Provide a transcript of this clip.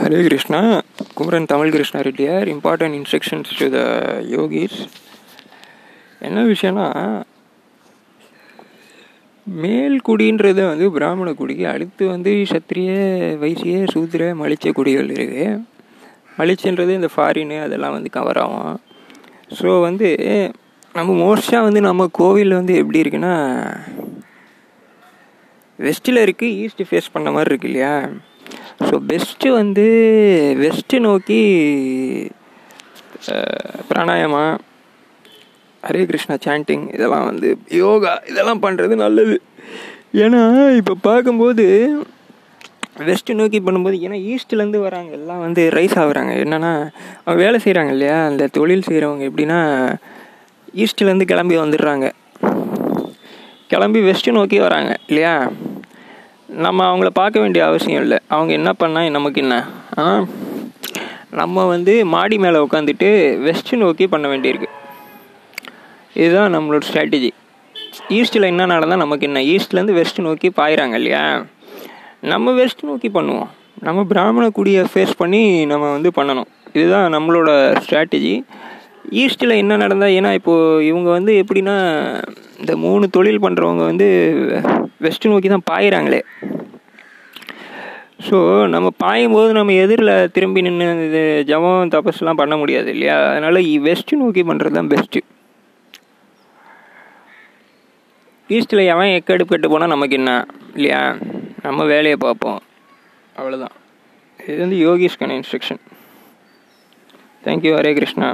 Hare Krishna Kumaran Tamil Krishna Reddiyar important instructions to the yogis என்ன விஷயம்னா மேல் குடின்றது வந்து பிராமண குடி அடுத்து வந்து சத்திரிய வைசிய சூத்திர மலிச்ச குடிகள் இருக்குது மலிச்சன்றது இந்த ஃபாரின்னு அதெல்லாம் வந்து கவர் ஆகும். ஸோ வந்து நம்ம மோஸ்ட்டாக வந்து நம்ம கோவில் வந்து எப்படி இருக்குன்னா வெஸ்ட்டில் இருக்குது ஈஸ்ட் ஃபேஸ் பண்ண மாதிரி இருக்கு இல்லையா? ஸோ பெஸ்ட்டு வந்து வெஸ்ட்டு நோக்கி பிராணாயமா ஹரே கிருஷ்ணா சாண்டிங் இதெல்லாம் வந்து யோகா இதெல்லாம் பண்ணுறது நல்லது. ஏன்னா இப்போ பார்க்கும்போது வெஸ்ட்டு நோக்கி பண்ணும்போது ஏன்னா ஈஸ்ட்லேருந்து வராங்க எல்லாம் வந்து ரைஸ் ஆகுறாங்க. என்னென்னா அவங்க வேலை செய்கிறாங்க இல்லையா? அந்த தொழில் செய்கிறவங்க எப்படின்னா ஈஸ்ட்லேருந்து கிளம்பி வந்துடுறாங்க. கிளம்பி வெஸ்ட்டு நோக்கி வராங்க இல்லையா? நம்ம அவங்கள பார்க்க வேண்டிய அவசியம் இல்லை. அவங்க என்ன பண்ணால் நமக்கு என்ன? ஆ? நம்ம வந்து மாடி மேலே உட்காந்துட்டு வெஸ்ட் நோக்கி பண்ண வேண்டியிருக்கு. இதுதான் நம்மளோட ஸ்ட்ராட்டஜி ஈஸ்ட்டில் என்ன நடந்தால் நமக்கு என்ன? ஈஸ்ட்லேருந்து வெஸ்ட் நோக்கி பாயிறாங்க இல்லையா? நம்ம வெஸ்ட் நோக்கி பண்ணுவோம். நம்ம பிராமண குடியை ஃபேஸ் பண்ணி நம்ம வந்து பண்ணணும். இதுதான் நம்மளோட ஸ்ட்ராட்டஜி ஈஸ்ட்டில் என்ன நடந்தால் ஏன்னா இப்போது இவங்க வந்து எப்படின்னா இந்த மூணு தொழில் பண்ணுறவங்க வந்து வெஸ்ட்டு நோக்கி தான் பாயிறாங்களே. ஸோ நம்ம பாயும்போது நம்ம எதிரில் திரும்பி நின்று இது ஜபம் தபஸ்லாம் பண்ண முடியாது இல்லையா? அதனால் வெஸ்ட்டு நோக்கி பண்ணுறது தான் பெஸ்ட்டு ஈஸ்ட்டில் எவன் எக்கெடுப்பு கெட்டு போனால் நமக்கு என்ன? இல்லையா? நம்ம வேலையை பார்ப்போம். அவ்வளோதான் இது வந்து யோகிஸ்கான instruction thank you Hare Krishna